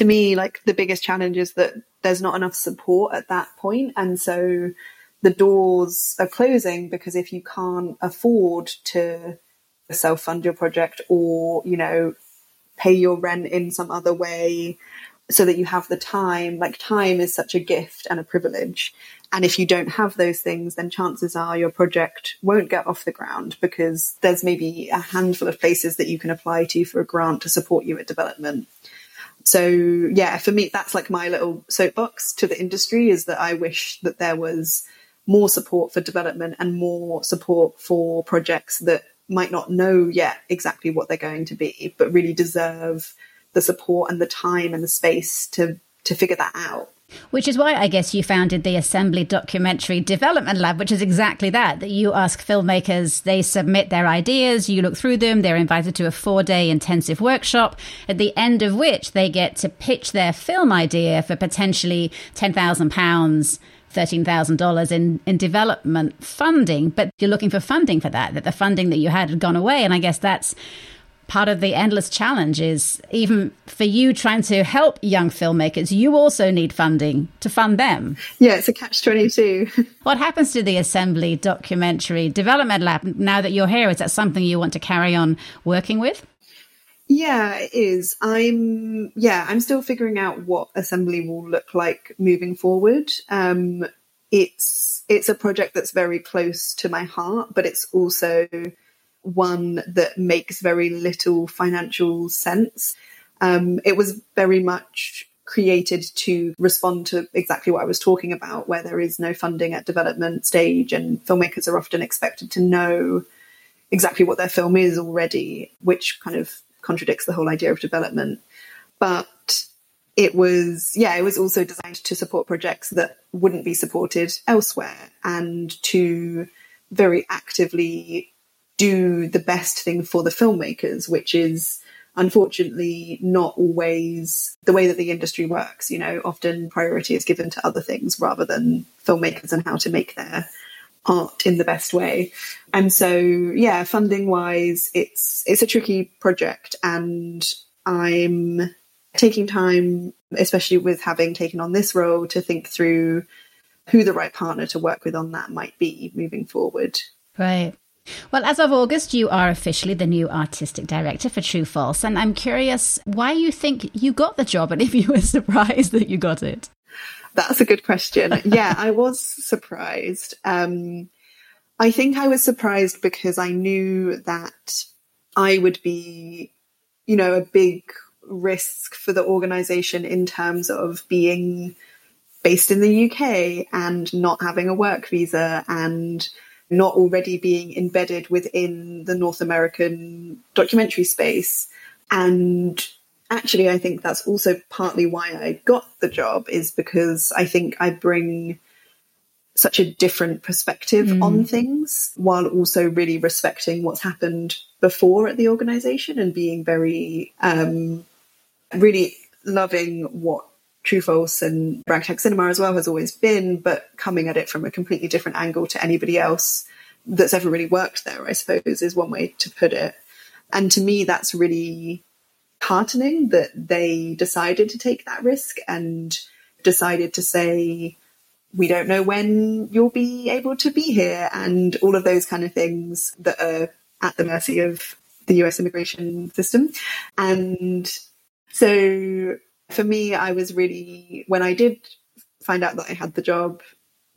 to me, like the biggest challenge is that there's not enough support at that point. And so the doors are closing because if you can't afford to self fund your project or, you know, pay your rent in some other way so that you have the time, like time is such a gift and a privilege. And if you don't have those things, then chances are your project won't get off the ground because there's maybe a handful of places that you can apply to for a grant to support you at development. So yeah, for me, that's like my little soapbox to the industry is that I wish that there was more support for development and more support for projects that might not know yet exactly what they're going to be, but really deserve the support and the time and the space to to figure that out. Which is why I guess you founded the Assembly Documentary Development Lab, which is exactly that. That you ask filmmakers, they submit their ideas, you look through them, they're invited to a four day intensive workshop, at the end of which they get to pitch their film idea for potentially £10,000 $13,000 in, in development funding, but you're looking for funding for that, that the funding that you had had gone away. And I guess that's part of the endless challenge is even for you trying to help young filmmakers, you also need funding to fund them. Yeah, it's a catch 22. (laughs) what happens to the Assembly Documentary Development Lab now that you're here? Is that something you want to carry on working with? Yeah, it is. I'm yeah, I'm still figuring out what assembly will look like moving forward. Um, it's it's a project that's very close to my heart, but it's also one that makes very little financial sense. Um, it was very much created to respond to exactly what I was talking about, where there is no funding at development stage, and filmmakers are often expected to know exactly what their film is already, which kind of contradicts the whole idea of development. But it was, yeah, it was also designed to support projects that wouldn't be supported elsewhere and to very actively do the best thing for the filmmakers, which is unfortunately not always the way that the industry works. You know, often priority is given to other things rather than filmmakers and how to make their art in the best way. And so, yeah, funding wise, it's it's a tricky project, and I'm taking time, especially with having taken on this role, to think through who the right partner to work with on that might be moving forward. Right. Well, as of August, you are officially the new artistic director for True False. And I'm curious why you think you got the job and if you were (laughs) surprised that you got it. That's a good question. yeah, I was surprised. Um, I think I was surprised because I knew that I would be, you know, a big risk for the organization in terms of being based in the UK and not having a work visa and not already being embedded within the North American documentary space. And actually, I think that's also partly why I got the job, is because I think I bring such a different perspective mm. on things while also really respecting what's happened before at the organization and being very, um, really loving what True False and Ragtag Cinema as well has always been, but coming at it from a completely different angle to anybody else that's ever really worked there, I suppose, is one way to put it. And to me, that's really heartening that they decided to take that risk and decided to say, we don't know when you'll be able to be here, and all of those kind of things that are at the mercy of the US immigration system. And so for me, I was really, when I did find out that I had the job,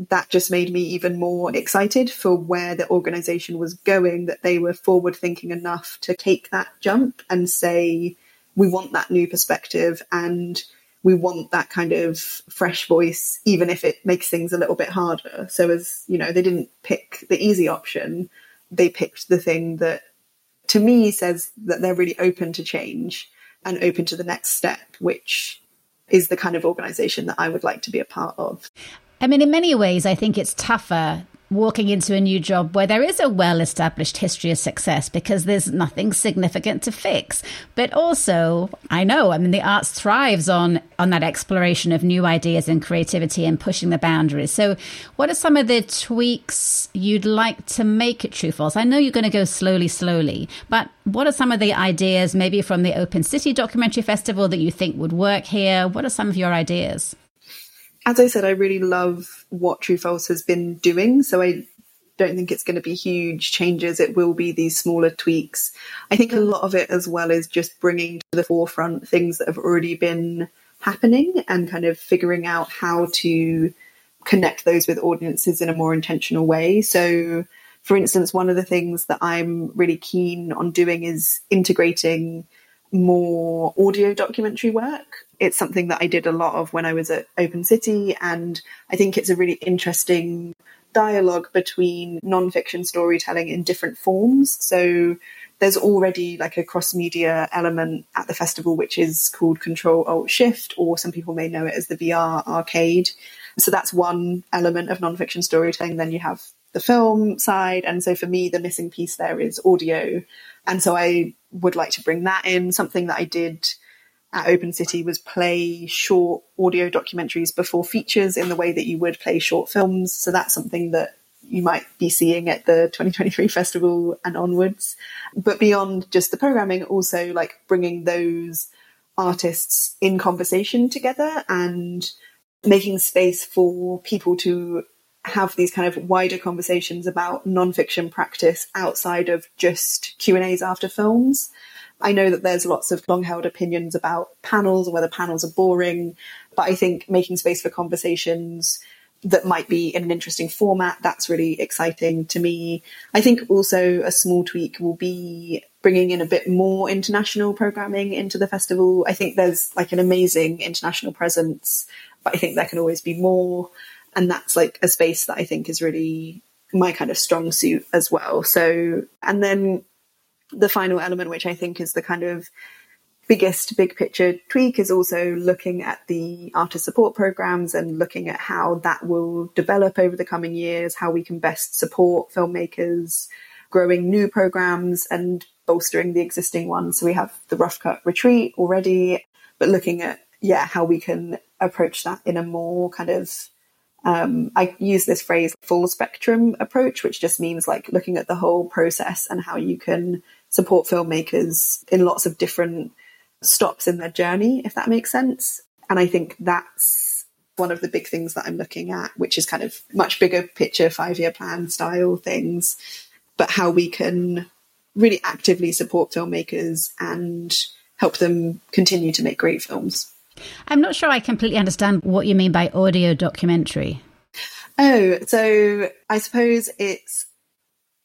that just made me even more excited for where the organization was going, that they were forward thinking enough to take that jump and say, we want that new perspective and we want that kind of fresh voice, even if it makes things a little bit harder. So, as you know, they didn't pick the easy option, they picked the thing that to me says that they're really open to change and open to the next step, which is the kind of organization that I would like to be a part of. I mean, in many ways, I think it's tougher walking into a new job where there is a well established history of success because there's nothing significant to fix. But also, I know, I mean, the arts thrives on, on that exploration of new ideas and creativity and pushing the boundaries. So, what are some of the tweaks you'd like to make at True False? I know you're going to go slowly, slowly, but what are some of the ideas, maybe from the Open City Documentary Festival, that you think would work here? What are some of your ideas? As I said, I really love what True False has been doing. So I don't think it's going to be huge changes. It will be these smaller tweaks. I think a mm. lot of it as well is just bringing to the forefront things that have already been happening and kind of figuring out how to connect those with audiences in a more intentional way. So, for instance, one of the things that I'm really keen on doing is integrating more audio documentary work. It's something that I did a lot of when I was at Open City, and I think it's a really interesting dialogue between nonfiction storytelling in different forms. So there's already like a cross media element at the festival, which is called Control Alt Shift, or some people may know it as the VR arcade. So that's one element of nonfiction storytelling. Then you have the film side. And so for me, the missing piece there is audio. And so I would like to bring that in. Something that I did at Open City was play short audio documentaries before features in the way that you would play short films. So that's something that you might be seeing at the 2023 festival and onwards. But beyond just the programming, also like bringing those artists in conversation together and making space for people to have these kind of wider conversations about nonfiction practice outside of just Q and A's after films. I know that there's lots of long held opinions about panels and whether panels are boring, but I think making space for conversations that might be in an interesting format, that's really exciting to me. I think also a small tweak will be bringing in a bit more international programming into the festival. I think there's like an amazing international presence, but I think there can always be more and that's like a space that I think is really my kind of strong suit as well. So, and then the final element, which I think is the kind of biggest big picture tweak, is also looking at the artist support programs and looking at how that will develop over the coming years, how we can best support filmmakers, growing new programs and bolstering the existing ones. So we have the Rough Cut Retreat already, but looking at, yeah, how we can approach that in a more kind of um, I use this phrase full spectrum approach, which just means like looking at the whole process and how you can support filmmakers in lots of different stops in their journey, if that makes sense. And I think that's one of the big things that I'm looking at, which is kind of much bigger picture, five year plan style things, but how we can really actively support filmmakers and help them continue to make great films. I'm not sure I completely understand what you mean by audio documentary. Oh, so I suppose it's,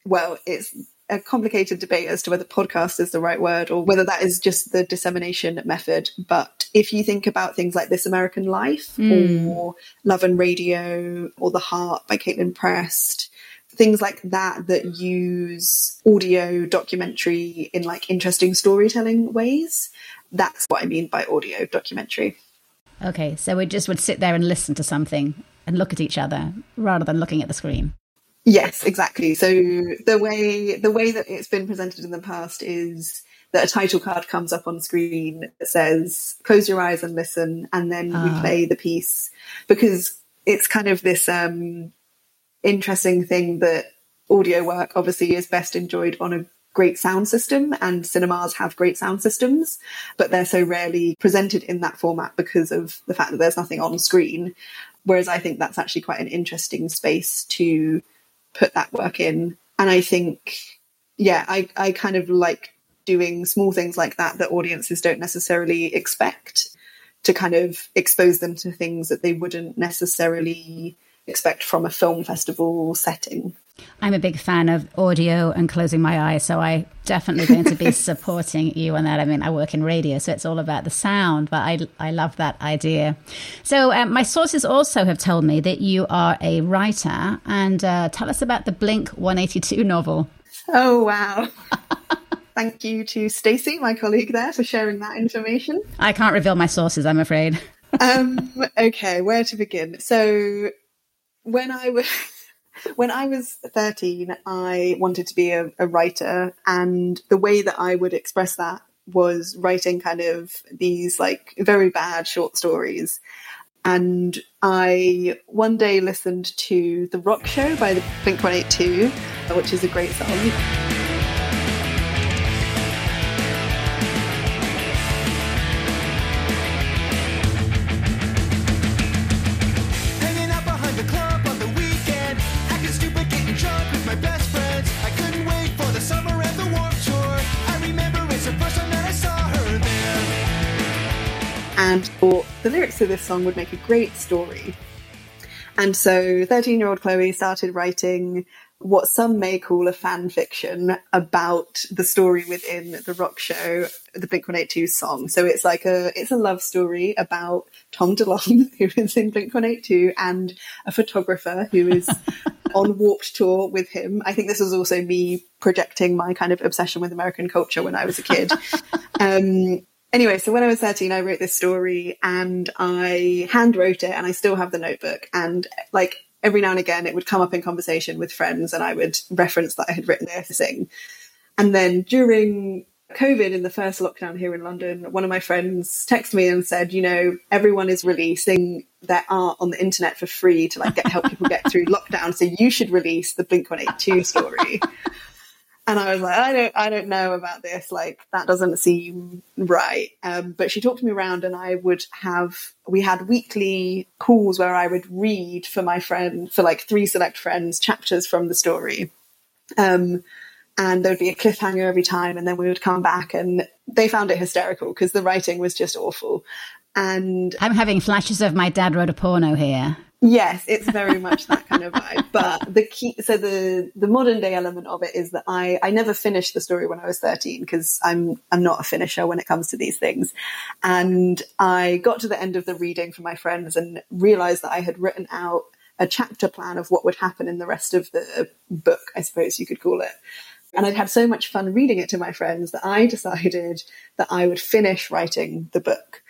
well, it's a complicated debate as to whether podcast is the right word or whether that is just the dissemination method. But if you think about things like This American Life mm. or Love and Radio or The Heart by Kaitlin Prest, things like that that use audio documentary in like interesting storytelling ways. That's what I mean by audio documentary. Okay, so we just would sit there and listen to something and look at each other rather than looking at the screen. Yes, exactly. So the way the way that it's been presented in the past is that a title card comes up on screen that says "Close your eyes and listen," and then we ah. play the piece because it's kind of this um, interesting thing that audio work obviously is best enjoyed on a great sound system and cinemas have great sound systems, but they're so rarely presented in that format because of the fact that there's nothing on screen. Whereas I think that's actually quite an interesting space to put that work in. And I think, yeah, I, I kind of like doing small things like that that audiences don't necessarily expect to kind of expose them to things that they wouldn't necessarily expect from a film festival setting. I'm a big fan of audio and closing my eyes, so I definitely going to be (laughs) supporting you on that. I mean, I work in radio, so it's all about the sound, but I I love that idea. So um, my sources also have told me that you are a writer, and uh, tell us about the Blink 182 novel. Oh wow. (laughs) Thank you to Stacey, my colleague there, for sharing that information. I can't reveal my sources, I'm afraid. um, okay, where to begin? So, when I (laughs) was when I was 13, I wanted to be a, a, writer, and the way that I would express that was writing kind of these like very bad short stories. And I one day listened to The Rock Show by the Blink 182, which is a great song. The lyrics to this song would make a great story. And so 13 year old Chloe started writing what some may call a fan fiction about the story within the rock show, the Blink 182 song. So it's like a, it's a love story about Tom DeLonge, (laughs) who is in Blink 182 and a photographer who is (laughs) on Warped Tour with him. I think this was also me projecting my kind of obsession with American culture when I was a kid. (laughs) um, anyway, so when I was 13, I wrote this story and I hand wrote it and I still have the notebook. And like every now and again, it would come up in conversation with friends and I would reference that I had written this thing. And then during COVID in the first lockdown here in London, one of my friends texted me and said, you know, everyone is releasing their art on the internet for free to like get help people get through (laughs) lockdown. So you should release the Blink 182 story. (laughs) And I was like, I don't, I don't know about this. Like, that doesn't seem right. Um, but she talked me around, and I would have, we had weekly calls where I would read for my friend, for like three select friends, chapters from the story. Um, and there would be a cliffhanger every time, and then we would come back, and they found it hysterical because the writing was just awful. And I'm having flashes of my dad wrote a porno here. Yes, it's very (laughs) much that kind of vibe. But the key, so the the modern day element of it is that I I never finished the story when I was thirteen because I'm I'm not a finisher when it comes to these things, and I got to the end of the reading for my friends and realized that I had written out a chapter plan of what would happen in the rest of the book, I suppose you could call it. And I'd had so much fun reading it to my friends that I decided that I would finish writing the book.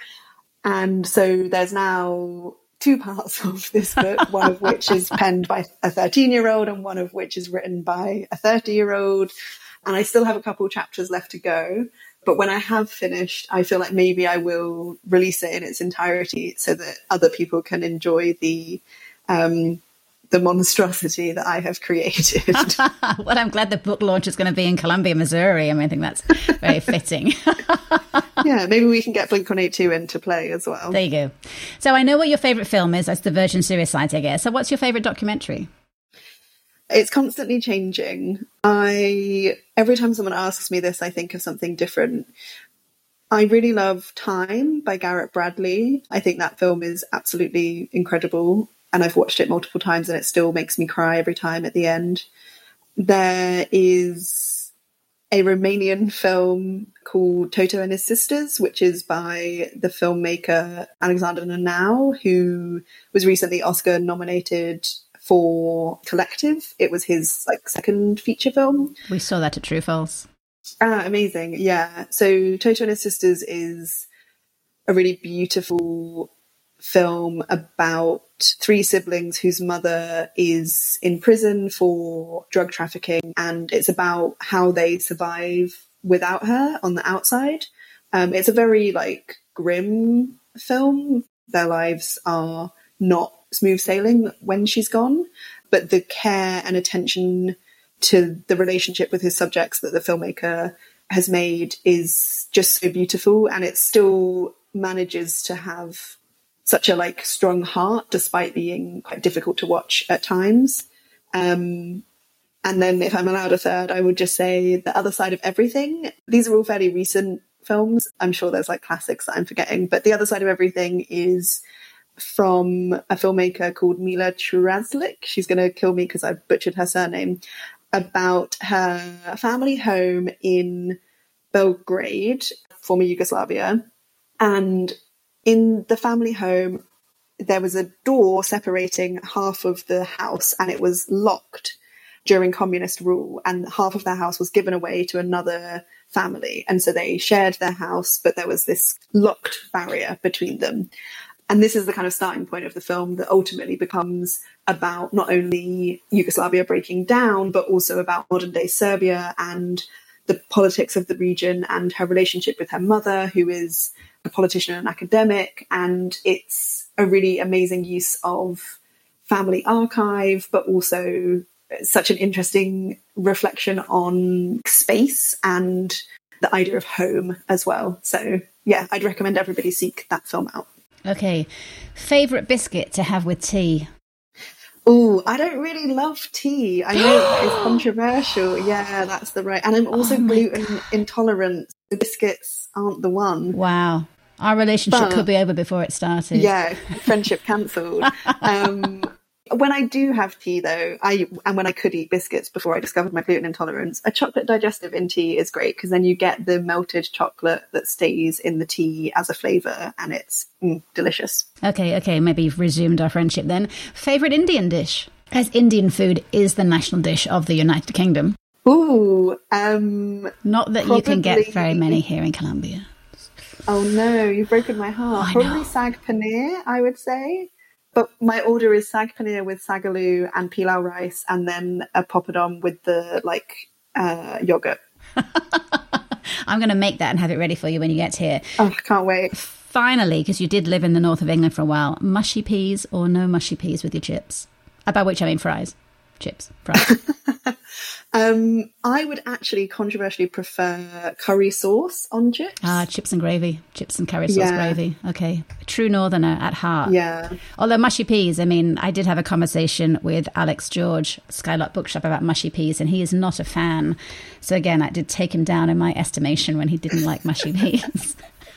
And so there's now two parts of this book, one of which is (laughs) penned by a 13 year old and one of which is written by a 30 year old. And I still have a couple chapters left to go. But when I have finished, I feel like maybe I will release it in its entirety so that other people can enjoy the um, the monstrosity that I have created. (laughs) (laughs) well, I'm glad the book launch is going to be in Columbia, Missouri. I mean, I think that's very fitting. (laughs) yeah, maybe we can get Blink 182 into play as well. There you go. So I know what your favourite film is. That's The Virgin Suicides, I guess. So what's your favourite documentary? It's constantly changing. I every time someone asks me this, I think of something different. I really love Time by Garrett Bradley. I think that film is absolutely incredible and I've watched it multiple times and it still makes me cry every time at the end. There is a Romanian film called Toto and His Sisters, which is by the filmmaker Alexander Nanau, who was recently Oscar nominated for Collective. It was his like second feature film. We saw that at True False. Ah, amazing. Yeah. So Toto and His Sisters is a really beautiful film about three siblings whose mother is in prison for drug trafficking, and it's about how they survive without her on the outside. Um, it's a very like grim film. Their lives are not smooth sailing when she's gone, but the care and attention to the relationship with his subjects that the filmmaker has made is just so beautiful and it still manages to have such a like strong heart despite being quite difficult to watch at times um, and then if i'm allowed a third i would just say the other side of everything these are all fairly recent films i'm sure there's like classics that i'm forgetting but the other side of everything is from a filmmaker called Mila Churaslik. She's going to kill me because I butchered her surname. About her family home in Belgrade, former Yugoslavia. And in the family home, there was a door separating half of the house and it was locked during communist rule. And half of their house was given away to another family. And so they shared their house, but there was this locked barrier between them. And this is the kind of starting point of the film that ultimately becomes about not only Yugoslavia breaking down, but also about modern day Serbia and the politics of the region and her relationship with her mother, who is a politician and academic. And it's a really amazing use of family archive, but also such an interesting reflection on space and the idea of home as well. So, yeah, I'd recommend everybody seek that film out. Okay. Favorite biscuit to have with tea? Oh, I don't really love tea. I know it's (gasps) controversial. Yeah, that's the right. And I'm also oh gluten God. intolerant. The biscuits aren't the one. Wow. Our relationship but, could be over before it started. Yeah, friendship cancelled. (laughs) um, when I do have tea, though, I and when I could eat biscuits before I discovered my gluten intolerance, a chocolate digestive in tea is great because then you get the melted chocolate that stays in the tea as a flavour, and it's mm, delicious. Okay, okay, maybe you've resumed our friendship then. Favorite Indian dish? As Indian food is the national dish of the United Kingdom. Ooh, um, not that probably... you can get very many here in Columbia. Oh no, you've broken my heart. Probably sag paneer, I would say. But my order is sag paneer with sagaloo and pilau rice, and then a poppadom with the like uh, yogurt. (laughs) I'm going to make that and have it ready for you when you get here. Oh, I can't wait. Finally, because you did live in the north of England for a while, mushy peas or no mushy peas with your chips? By which I mean fries. Chips. (laughs) Um, I would actually controversially prefer curry sauce on chips. Ah, chips and gravy, chips and curry sauce yeah. gravy. Okay, true northerner at heart. Yeah. Although mushy peas, I mean, I did have a conversation with Alex George, Skylark Bookshop, about mushy peas, and he is not a fan. So again, I did take him down in my estimation when he didn't like mushy (laughs) peas.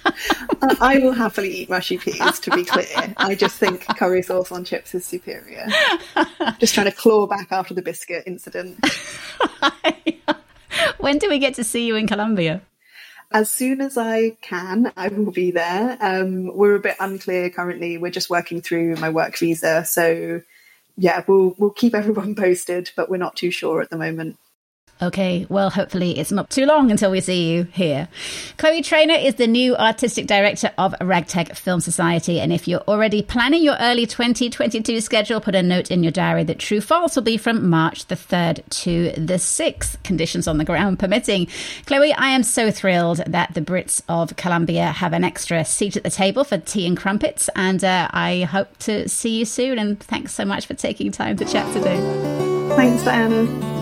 (laughs) I will happily eat mushy peas, to be clear. I just think curry sauce on chips is superior. Just trying to claw back after the biscuit incident. (laughs) when do we get to see you in Columbia? As soon as I can, I will be there. Um, we're a bit unclear currently. We're just working through my work visa. So, yeah, we'll, we'll keep everyone (laughs) posted, but we're not too sure at the moment. Okay, well, hopefully it's not too long until we see you here. Chloe Trayner is the new artistic director of Ragtag Film Society. And if you're already planning your early 2022 schedule, put a note in your diary that True False will be from March the 3rd to the 6th, conditions on the ground permitting. Chloe, I am so thrilled that the Brits of Columbia have an extra seat at the table for tea and crumpets. And uh, I hope to see you soon. And thanks so much for taking time to chat today. Thanks, Diana.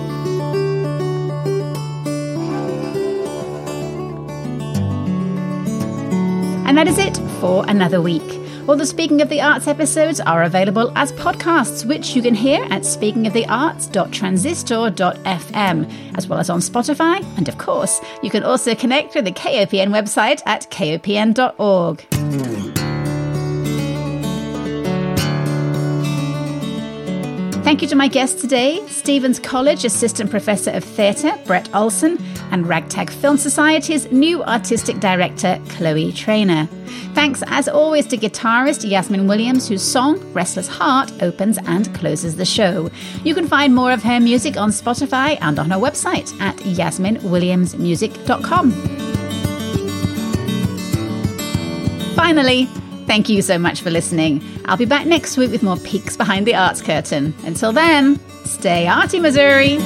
And that is it for another week. All the Speaking of the Arts episodes are available as podcasts, which you can hear at speakingofthearts.transistor.fm, as well as on Spotify. And of course, you can also connect with the KOPN website at kopn.org. Thank you to my guests today Stephens College Assistant Professor of Theatre, Brett Olson, and Ragtag Film Society's new Artistic Director, Chloe Trayner. Thanks, as always, to guitarist Yasmin Williams, whose song, Restless Heart, opens and closes the show. You can find more of her music on Spotify and on her website at yasminwilliamsmusic.com. Finally, Thank you so much for listening. I'll be back next week with more peeks behind the arts curtain. Until then, stay arty, Missouri.